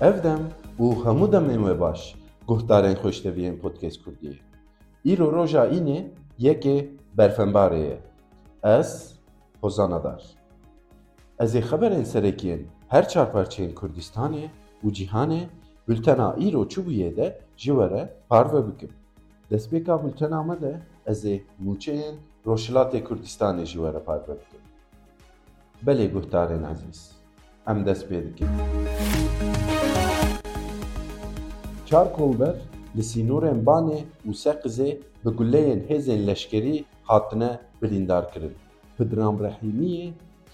Ev dem û hemû demên we baş guhdarên xweşteviyên Podcast Kurdiyê. Îro roja înê yekê berfembarê ye. Ez Hozana Dar. Ez ê xeberên serekiyên her çarparçeyên Kurdistanê û cîhanê bültena îro çûbûyê de ji we re parve bikim. Destpêka bültena me de ez ê mûçeyên Rojhilatê Kurdistanê ji we re parve bikim. Belê guhdarên ezîz, em dest pê dikin. Çar kolber li sînorên Banê û Seqizê bi guleyên hêzên leşkerî hatine birîndarkirin. Pidram Rehîmiyê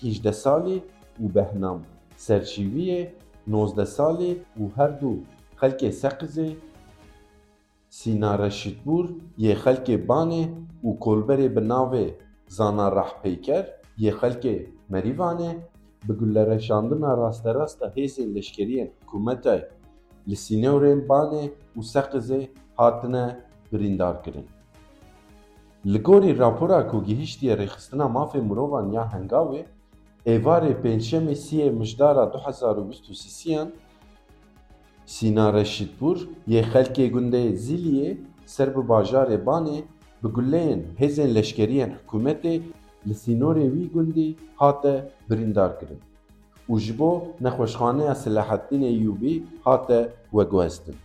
hîjde salî û Behnam Serşîviyê nozdeh salî û her du xelkê Seqizê Sîna Reşîdbûr yê xelkê Banê û kolberê bi navê Zana Rehpêker yê xelkê Merîvanê bi gullereşandina rasterast a hêzên leşkeriyên hikûmetê li sînorên Banê û Seqizê hatine birîndarkirin. Li gorî rapora ku gihîştiye rêxistina mafê mirovan ya Hengavê, êvarê pênçemê siyê mijdara du hezar û bîst û sîsiyan Sîna Reşîdpûr yê xelkê gundê Zîliyê ser bi bajarê Banê bi guleyên hêzên leşkeriyên hikûmetê li sînorê wî gundî hate birîndarkirin û ji bo nexweşxaneya Silaheddînê Eyyûbî hate veguhestin.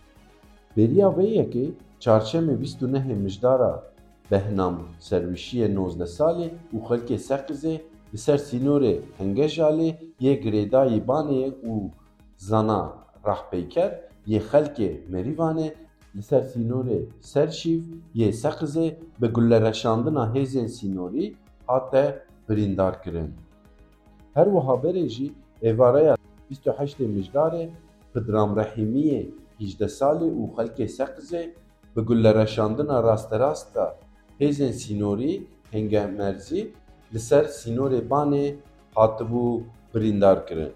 Bêriya vê yekê çarşemê bîst û nehê mijdara Behnam serwîşiyê nozdeh salê û xelkê Seqizê li ser sînorê Hengejalê yê girêdayî Banê û Zana Rehpêker yê xelkê Merîvanê li ser sînorê Serşîv yê Seqizê bi gullereşandina hêzên sînorî hate birîndarkirin. Her wiha berê jî û heştê mijdarê Pidram Rehîmiyê hîjde salê û xelkê Seqizê bi gullereşandina rasterast a hêzên sînorî Hengemerzî li ser sînorê Banê hatibû birîndarkirin.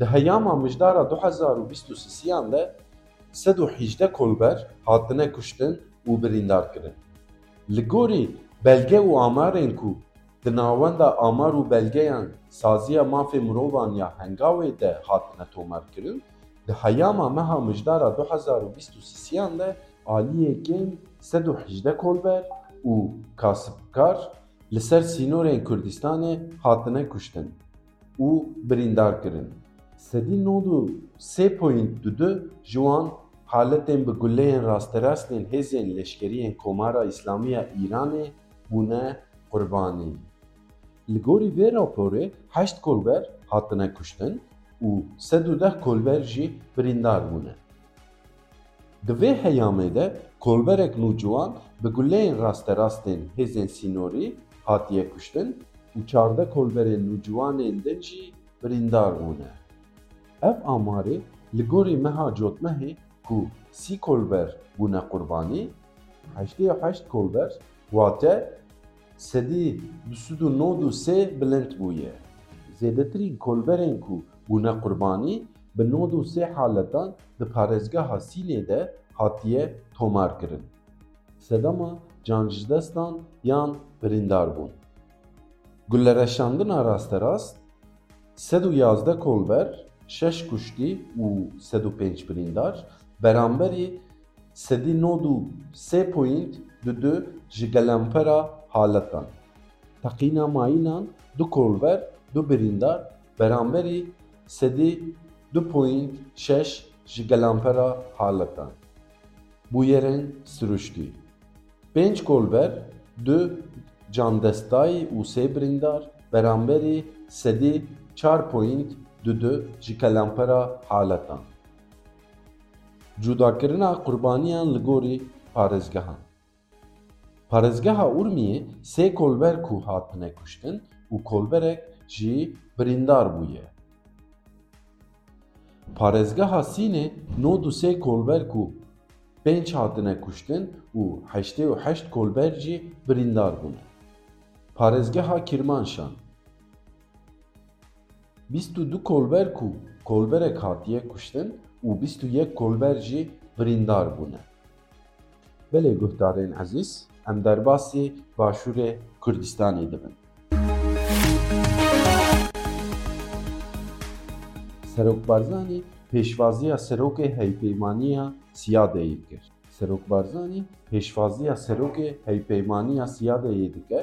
Di heyama mijdara du hezar û bîst û sisiyan de sed û hîjde kolber hatine kuştin û birîndarkirin. Li gorî belge û amarên ku di navenda amar û belgeyan saziya mafê mirovan ya Hengavê de hatine tomarkirin, di heyama meha mijdara du hezar û bîst û sisiyan de aliyekên sed û hîjde kolber û kasibkar li ser sînorên Kurdistanê hatine kuştin û birîndarkirin. Sedî nod û sê point du du ji wan haletên bi guleyên rasterastên hêzên leşkeriyên Komara Îslamî ya Îranê bûne qurbanî. Li gorî vê raporê heşt kolber hatine kuştin û sed û deh kolber jî birîndar bûne. Di vê heyamê de kolberek nûciwan bi guleyên rasterastên hêzên sînorî hatiye kuştin û çardeh kolberên nûciwanên din jî birîndar bûne. Ev amarê li gorî meha cotmehê ku sî kolber bûne qurbanî, heştê heşt kolber wate sedî du sed û nod û sê bilind bûye. Zêdetirîn kolberên ku bûne qurbanî bi nod û sê haletan di parêzgeha Sînê de hatiye tomarkirin. Sedema cancijdestan yan birîndar bûn. Gullereşandina rasterast sed û yazdeh kolber şeş kuştî û sed û pênc birîndar beramberî sedî nod û sê point du du ji gelempera haletan. Teqîna mayînan du kolber du birîndar beramberî sedî du point şeş ji gelempera haletan. Bûyerên siruştî. Pênc kolber du candestayî û sê birîndar beramberî sedî çar point du du ji kelempera haletan. Cudakirina qurbaniyan Parêzgeha Urmiyê sê kolber ku hatine kuştin û kolberek jî birîndar bûye. Parêzgeha Sînê nod û sê kolber ku pênc hatine kuştin û heştê û heşt kolber jî birîndar bûne. Parêzgeha Kirmanşan bîst û du kolber ku kolberek hatiye kuştin û bîst û yek kolber jî birîndar bûne. Belê guhdarên ezîz, ئەم دەرباسی باشوورێ کوردستانی دەبن. سەرۆکبارزانانی پێشوازیە سەرۆکێ هەیپەیمانە سیادەیە کرد. سەرۆکبارزانانی پێشوازیە سەرۆکێ هەیپەیمانە سیادەیە دیکە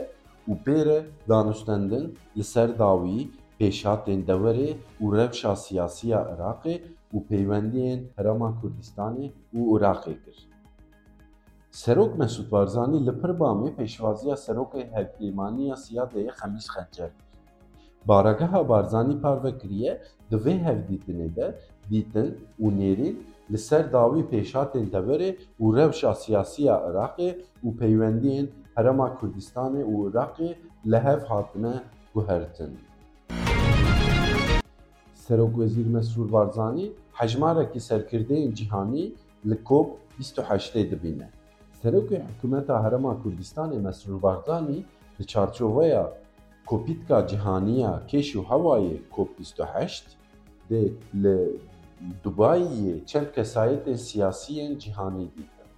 û pêre danûstendin li ser dawî pêşatên dewerê û rewşa siyasiya Iraqê û peywendiyên Herma Kurdistanê û Iraqê kir. سروک مسعود بارزانی لپر با می سروک هفتیمانی سیاد ای خمیس خنجر. بارگه بارزانی پر و کریه دوی هفتیتنه ده دیتل، و نیرین لسر داوی پیشات دوره و روش عراقی و پیوندین هرما کردستان و عراقی لحف حاطنه گوهرتن. سروک وزیر مسعود بارزانی حجمارکی سرکرده جهانی لکوب 28 دبینه. Serokê Hikûmeta Herêma Kurdistanê Mesrûr Barzanî li çarçoveya Kopîtka Cîhaniya Kêş û Hewayê COP28 dê li Dubayê çend kesayetên siyasî yên cîhanî dîtin.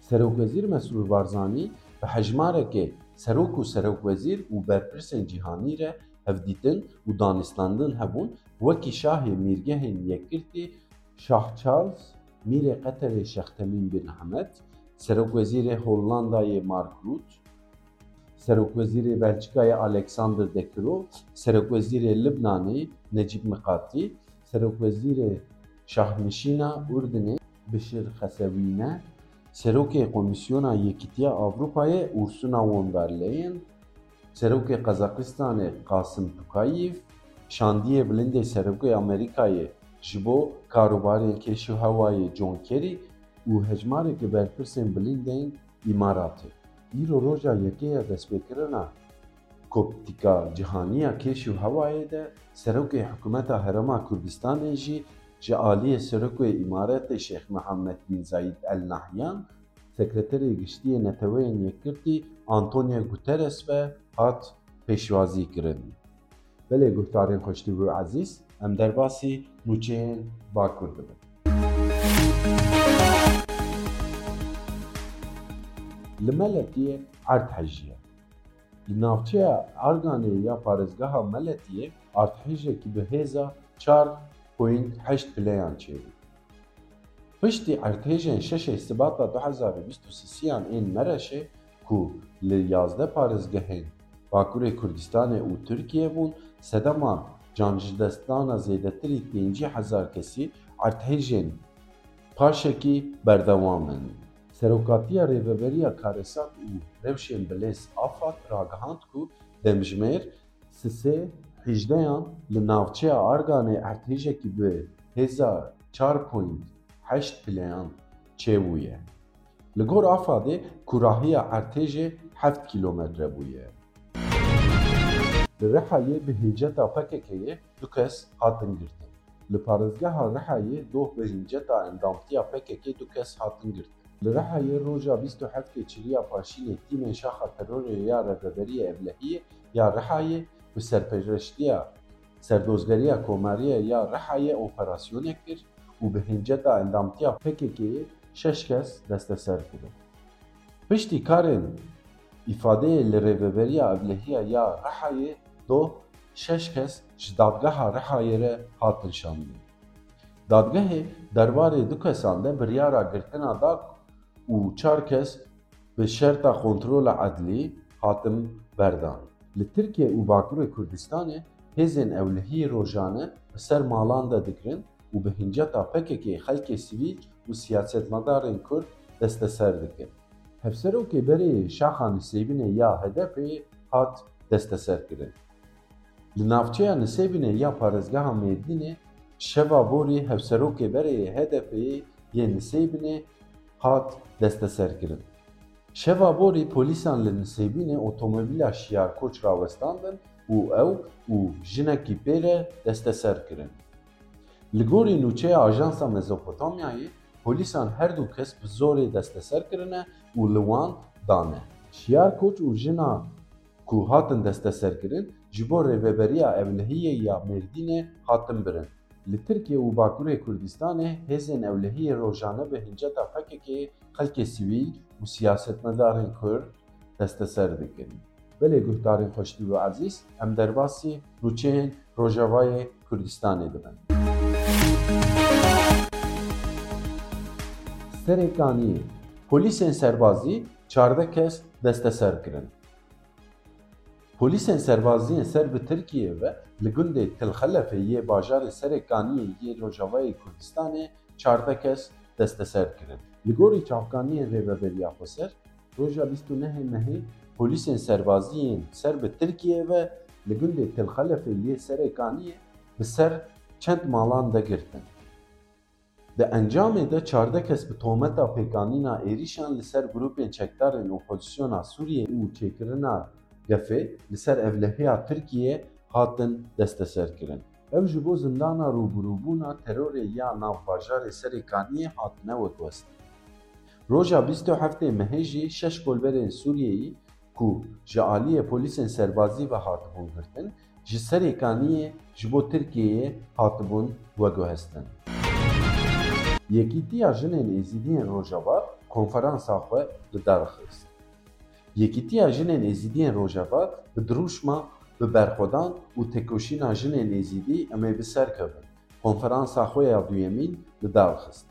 Serokwezîr Mesrûr Barzanî bi hejmarekê serok û serokwezîr û berpirsên cîhanî re hevdîtin û danîstandin hebûn wekî şahê mîrgehên Yekirtî Şah Charles, Mîrê Qeterê Şex Temîm bin Hemed, Serokwezîrê Hollandayê Mark Rutte, Serokwezîrê Belçikayê Alexander De Croo, Serokwezîrê Libnanê Necîb Miqatî, Serokwezîrê Şahnişîna Urdinê Bişir Xesewîne, Serokê Komîsyona Yekîtiya Avrupayê Ursula von der Leyen, Serokê Qazaxistanê Qasim Tokayev, şandiyê bilindê Serokê Amerîkayê ji bo karobarên kêş û hewayê John Kerry û hejmarekî berpirsên bilindên Îmaratê. Îro roja yekê ya destpêkirina Koptîka Cîhaniya Kêş û Hewayê de Serokê Hikûmeta Herêma Kurdistanê jî ji aliyê Serokê Îmaratê Şêx Mihemed bin Zayîd El Nehyan, Sekreterê Giştî yê Neteweyên Yekirtî Antonio Guterres ve hat pêşwazî kirin. Belê guhdarên xweştî û ezîz, em derbasî nûçeyên Bakur dibin. Li Meletiyê erdhejî ye. Li navçeya Arganê ya parêzgeha Meletiyê erdhejekî bi hêza çar point heşt pileyan çêbû. Piştî erdhejên şeşê Sibata 2023yan ên Mereşê ku li yazde parêzgehên Bakurê Kurdistanê û Tirkiye bûn, sedema canjidestdana zêdetirî pêncî hezar kesî erdhejên paşekî berdewam in. Serokatiya Rêveberiya Karesat û Rewşên Bilêz Afad ragihand ku demjimêr sisê hîjdeyan li navçeya Arganê erdhejekî bi hêza çar point heşt pileyan çêbûye. Li gor Afadê kurahiya erdhejê heft kîlometre bûye. Li Rihayê bi hînceta PKK'yê du kes hatin girtin. Li parêzgeha Rihayê doh bi hînceta endamtiya PKK du kes hatin girtin. Li Rihayê roja 27 çiliya Paşînê tîmên şaxa terorê ya Rêveberiya Evlehiyê ya Rihayê bi serpereştiya Serdozgeriya Komariyê ya Rihayê operasyonê kir û bi hînceta endamtiya PKK'yê şeş kes desteser kirin. Piştî karên îfadeyê li Rêveberiya Evlehiya ya Rihayê doh şeş kes ji dadgeha Rihayê re hatin şandin. Dadgehê derbarê û çar kes bi şerta kontrola edlî hatin berdan. Li Tirkiye û Bakurê Kurdistanê hêzên ewlehiyê rojane bi ser malan de dikirin û bi hinceta PKK xelkê sivîl û siyasetmedarên Kurd desteser dikin. Hevserokê berê şaxa Nisêbînê ya HDP'yê hat desteser kirin. Li navçeya Nisêbînê ya parêzgeha Mêrdînê şeva borî hevserokê berê HDP'yê yê Nisêbînê hat desteser kirin. Şeva borî polîsan li Nisêbînê otomobîla şiyarkoç rawestandin û ew û jinekî pê re desteser kirin. Li gorî nûçeya Ajansa Mezopotamyayê polîsan her du kes bi zorê desteser kirine û li wan dane. Şiyarkoç û jina ku hatin desteserkirin ji bo rêveberiya Ewlehiyê ya Mêrdînê hatin birin li Tirkiye û Bakurê Kurdistanê hêzên ewlehiyê rojane bi hinceta xwekekê xelkê sivîl û siyasetmedarên Kurd desteser dikin. Belê guhdarên xweştî û ezîz, em derbasî rûçeyên Rojavayê Kurdistanê dibin. Serê Kaniyê Polîsên serbazî çardeh kes desteser kirin. Polîsên serbaziyên ser bi Tirkiye ve li gundê Tilxelefê yê bajarê Serêkaniyê yê Rojavayê Kurdistanê çardeh kes desteser kirin. Li gorî çavkaniyên Rêveberiya Xweser, roja bîst û nehê mehê polîsên ser bi Tirkiye ve li gundê Tilxelefê yê Serêkaniyê bi ser çend malan de girtin. Di encamê de çardeh kes bi tometa pêkanîna êrişan li ser grûpên çekdarên opozisyona Sûriyê û gefê li ser evlehiya Tirkiye hatin desteserkirin. Ev ji bo zindana rûbirûbûna terorê ya navbajarê Serêkaniyê hatine wekbestin. Roja bîst û heftê mehê jî şeş kolberên Sûriyeyî ku ji aliyê polîsên serbazî ve hatibûn girtin, ji Serêkaniyê ji bo Tirkiyeyê hatibûn veguhestin. Yekîtiya jinên êzîdiyên Rojava konferansa xwe li derxist. Yekîtiya jinên êzîdiyên Rojava bi dirûjma bi berxwedan û têkoşîna jinên êzîdî em ê bi ser kevin. Konferansa xwe ya duyemîn li derxist.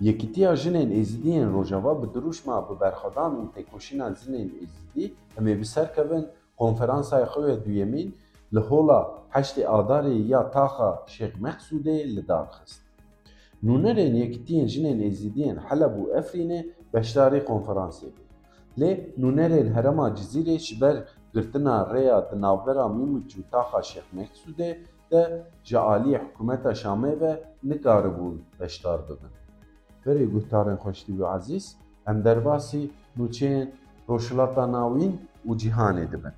Yekîtiya jinên êzîdiyên Rojava bi dirûjma bi berxwedan û têkoşîna jinên êzîdî em ê bi ser kevin. Konferansaya xwe ya duyemîn li hola heştê adarê ya taxa Şêx Mexsûdê li darxist. Nûnerên Yekîtiyên Jinên bû. Lê nûnerên Herêma Cizîrê ji ber girtina rêya di navbera Mîmûç û taxa Şêx Mexsûdê de ji aliyê hikûmeta Şamê ve nikaribûn beşdar bibin. Berê guhdarên xweştî û ezîz, em derbasî nûçeyên Rojhilata Navîn û cîhanê dibin.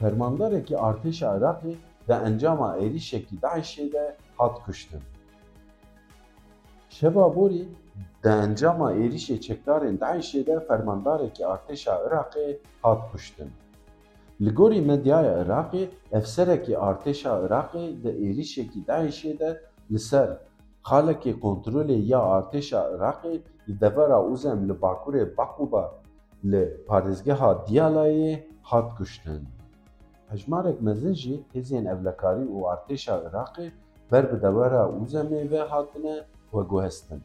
Fermandarekî artêşa Iraqê di encama êrişekî Daişê de hat kuştin. Şeva borî di encama êrişê çekdarên Daişê de fermandarekî artêşa Iraqê hat kuştin. Li gorî medyaya Iraqê, efserekî artêşa Iraqê di êrişekî Daişê de li ser xalekê kontrolê ya artêşa Iraqê li devera Uzem li bakurê Baquba li parêzgeha Diyalayê hat kuştin. Hejmarek mezin jî hêzên evlekarî û artêşa Iraqê ber bi dewera Uzemê ve hatine veguhestin.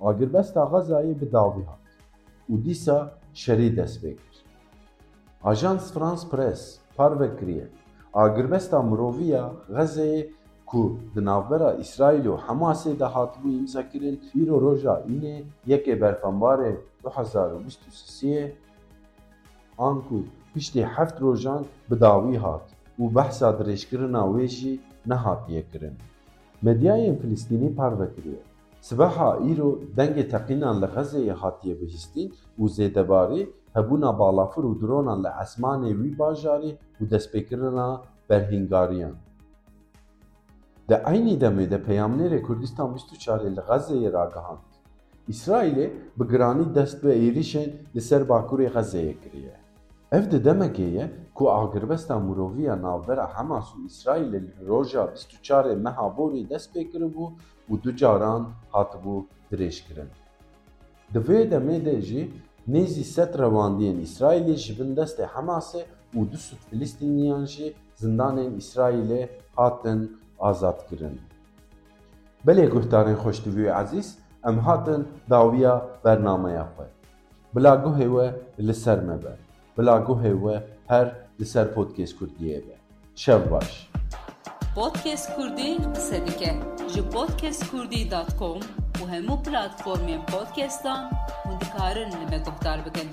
Agirbesta Xezayê bi dawî hat û dîsa şerî dest pê kir. Ajans France Press parve kiriye agirbesta mirovî ya Xezeyê ku di navbera İsraîl û Hemasê de hatibû îmzakirin îro roja înê yekê berfembarê 2023 an ku piştî heft rojan bi dawî hat û behsa dirêjkirina wê jî nehatiye kirin. Medyayên Filîstînî parve kiriye. Sibeha îro dengê teqînan li Xezeyê hatiye bihîstin û zêdebarî hebûna balafir û dronan li esmanê wî bajarê û destpêkirina berhîngariyan. Di aynî demê de Peyamnêrê Kurdistan 24 li Xezeyê ragihand. İsraîlê bi giranî dest bi êrişên li ser bakurê Xezeyê kiriye. Ev di demekê ye ku agirbesta miroviya navbera Hemas û İsraîlê li roja 24 meha borî dest pê kiribû û du caran hatibû dirêjkirin. Di vê demê de jî nêzî sed rewandiyên İsraîlê ji bin destê Hemasê û du sûd Filîstîniyan jî zindanên İsraîlê hatin azadkirin. Belê guhdarên xweşdivî û ezîz, em hatin dawiya bernameya xwe. Bila guhê we li ser me be. Bila guhê we her li ser Podcast Kurdiyê be. Şev baş. Podcast Kurdî qise dike ji podcastkurdî.com û hemû platformên podcastan hûn dikarin li me guhdar bikin.